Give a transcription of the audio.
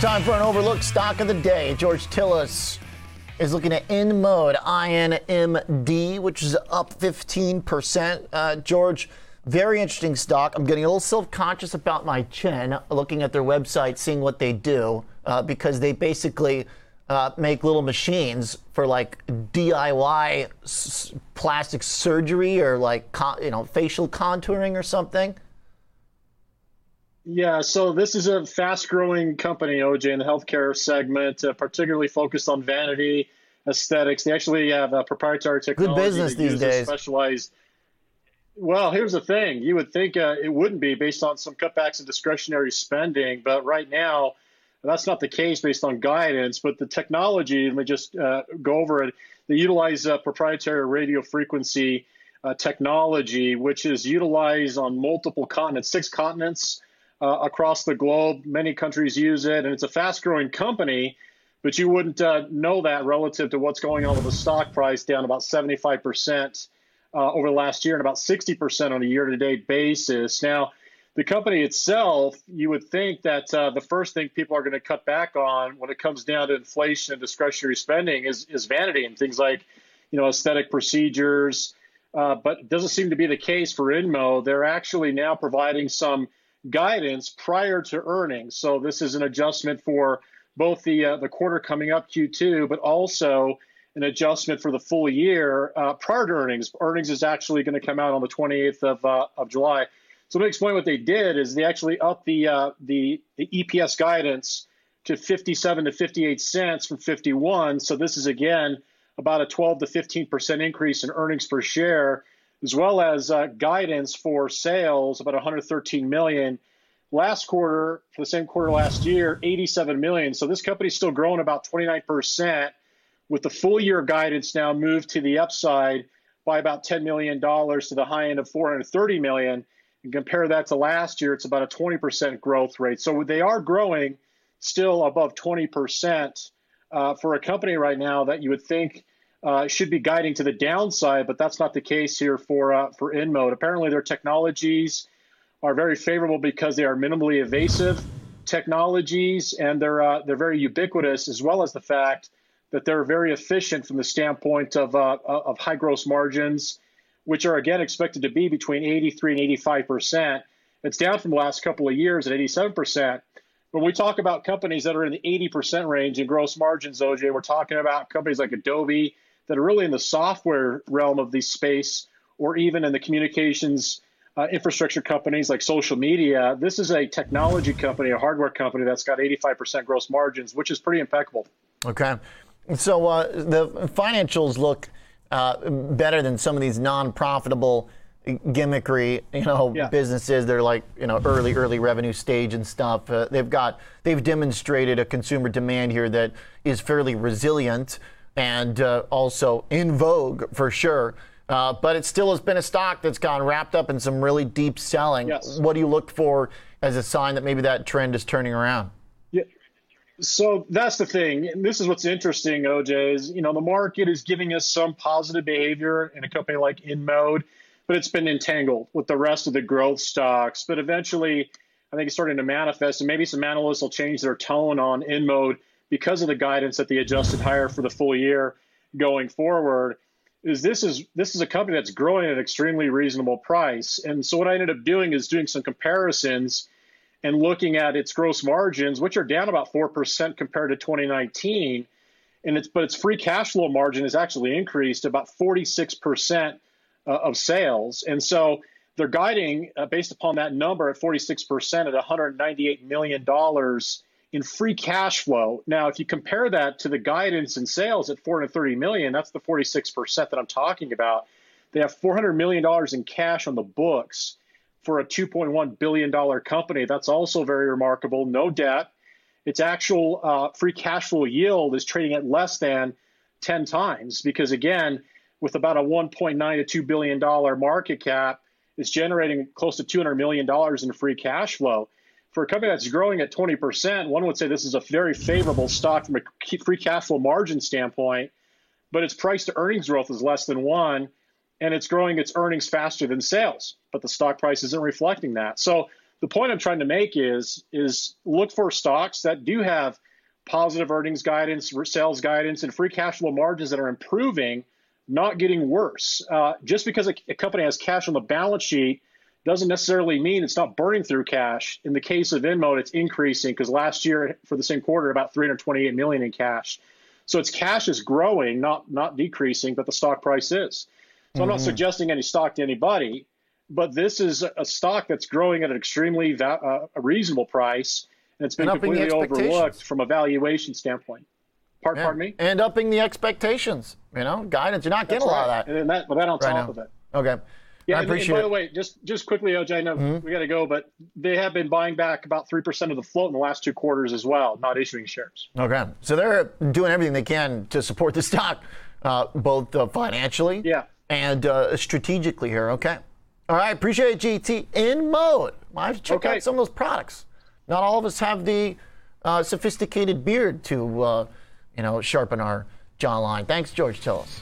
Time for an overlook stock of the day. George Tsilis is looking at InMode, INMD, which is up 15%. Uh, George, very interesting stock. I'm getting a little self conscious about my chin looking at their website, seeing what they do, uh, because they basically uh, make little machines for like DIY s- plastic surgery or like con- you know facial contouring or something. Yeah, so this is a fast-growing company, OJ, in the healthcare segment, uh, particularly focused on vanity aesthetics. They actually have a proprietary technology. Good business these days. Specialized. Well, here's the thing: you would think uh, it wouldn't be based on some cutbacks in discretionary spending, but right now that's not the case based on guidance, but the technology, let me just uh, go over it. They utilize uh, proprietary radio frequency uh, technology, which is utilized on multiple continents, six continents uh, across the globe. Many countries use it, and it's a fast growing company, but you wouldn't uh, know that relative to what's going on with the stock price down about 75% uh, over the last year and about 60% on a year to date basis. Now, the company itself, you would think that uh, the first thing people are going to cut back on when it comes down to inflation and discretionary spending is, is vanity and things like, you know, aesthetic procedures. Uh, but it doesn't seem to be the case for InMode. They're actually now providing some guidance prior to earnings. So this is an adjustment for both the uh, the quarter coming up Q2, but also an adjustment for the full year uh, prior to earnings. Earnings is actually going to come out on the 28th of, uh, of July. So let me explain what they did is they actually upped the uh, the, the EPS guidance to 57 to 58 cents from 51. So this is again about a 12 to 15 percent increase in earnings per share, as well as uh, guidance for sales about 113 million. Last quarter, for the same quarter last year, 87 million. So this company's still growing about 29 percent, with the full year guidance now moved to the upside by about 10 million dollars to the high end of 430 million. And compare that to last year, it's about a 20% growth rate. So they are growing still above 20% uh, for a company right now that you would think uh, should be guiding to the downside, but that's not the case here for uh, for InMode. Apparently, their technologies are very favorable because they are minimally invasive technologies and they're uh, they're very ubiquitous, as well as the fact that they're very efficient from the standpoint of uh, of high gross margins which are again expected to be between 83 and 85 percent. It's down from the last couple of years at 87 percent. When we talk about companies that are in the 80 percent range in gross margins, OJ, we're talking about companies like Adobe that are really in the software realm of the space, or even in the communications uh, infrastructure companies like social media. This is a technology company, a hardware company that's got 85 percent gross margins, which is pretty impeccable. Okay, so uh, the financials look uh, better than some of these non-profitable gimmickry, you know, yeah. businesses. They're like, you know, early, early revenue stage and stuff. Uh, they've got, they've demonstrated a consumer demand here that is fairly resilient and uh, also in vogue for sure. Uh, but it still has been a stock that's gone wrapped up in some really deep selling. Yes. What do you look for as a sign that maybe that trend is turning around? Yeah. So that's the thing. And this is what's interesting, OJ, is you know, the market is giving us some positive behavior in a company like InMode, but it's been entangled with the rest of the growth stocks. But eventually, I think it's starting to manifest, and maybe some analysts will change their tone on InMode because of the guidance that they adjusted higher for the full year going forward. Is this is this is a company that's growing at an extremely reasonable price. And so what I ended up doing is doing some comparisons and looking at its gross margins, which are down about 4% compared to 2019. And it's, but its free cash flow margin has actually increased about 46% uh, of sales. And so they're guiding uh, based upon that number at 46% at $198 million in free cash flow. Now, if you compare that to the guidance in sales at 430 million, that's the 46% that I'm talking about. They have $400 million in cash on the books for a $2.1 billion company. That's also very remarkable. No debt. Its actual uh, free cash flow yield is trading at less than 10 times because, again, with about a $1.9 to $2 billion market cap, it's generating close to $200 million in free cash flow. For a company that's growing at 20%, one would say this is a very favorable stock from a free cash flow margin standpoint, but its price to earnings growth is less than one and it's growing its earnings faster than sales, but the stock price isn't reflecting that. So the point I'm trying to make is is look for stocks that do have positive earnings guidance, sales guidance, and free cash flow margins that are improving, not getting worse. Uh, just because a, a company has cash on the balance sheet doesn't necessarily mean it's not burning through cash. In the case of InMode, it's increasing because last year for the same quarter, about 328 million in cash. So its cash is growing, not not decreasing, but the stock price is. So mm-hmm. I'm not mm-hmm. suggesting any stock to anybody, but this is a stock that's growing at an extremely va- uh, a reasonable price, and it's been and completely overlooked from a valuation standpoint. Pardon, yeah. pardon me. And upping the expectations, you know, guidance. You're not getting a lot of that. And that, but that on right top now. of it. Okay. Yeah, I appreciate and, by the way, just just quickly, OJ, I know mm-hmm. we got to go, but they have been buying back about three percent of the float in the last two quarters as well, not issuing shares. Okay, so they're doing everything they can to support the stock, uh, both uh, financially yeah. and uh, strategically here. Okay, all right, appreciate it, GT. InMode. I have to check okay. out some of those products. Not all of us have the uh, sophisticated beard to, uh, you know, sharpen our jawline. Thanks, George Tsilis.